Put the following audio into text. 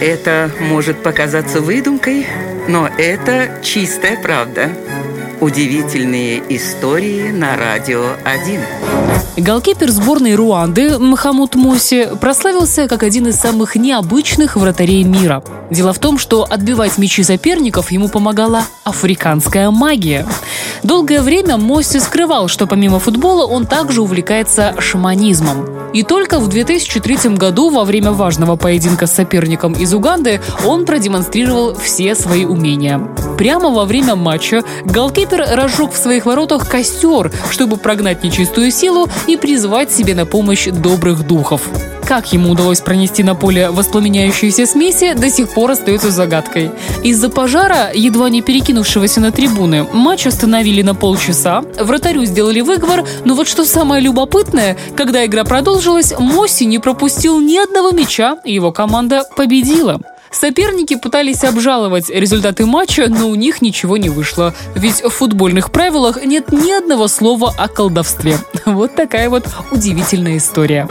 Это может показаться выдумкой, но это чистая правда. Удивительные истории на радио 1. Голкипер сборной Руанды Махамуд Моси прославился как один из самых необычных вратарей мира. Дело в том, что отбивать мячи соперников ему помогала африканская магия. Долгое время Моси скрывал, что помимо футбола он также увлекается шаманизмом. И только в 2003 году во время важного поединка с соперником из Уганды он продемонстрировал все свои умения. Прямо во время матча голкипер разжег в своих воротах костер, чтобы прогнать нечистую силу и призвать себе на помощь добрых духов. Как ему удалось пронести на поле воспламеняющиеся смеси, до сих пор остается загадкой. Из-за пожара, едва не перекинувшегося на трибуны, матч остановили на полчаса, вратарю сделали выговор, но вот что самое любопытное, когда игра продолжилась, Мосси не пропустил ни одного мяча, и его команда победила. Соперники пытались обжаловать результаты матча, но у них ничего не вышло. Ведь в футбольных правилах нет ни одного слова о колдовстве. Вот такая вот удивительная история.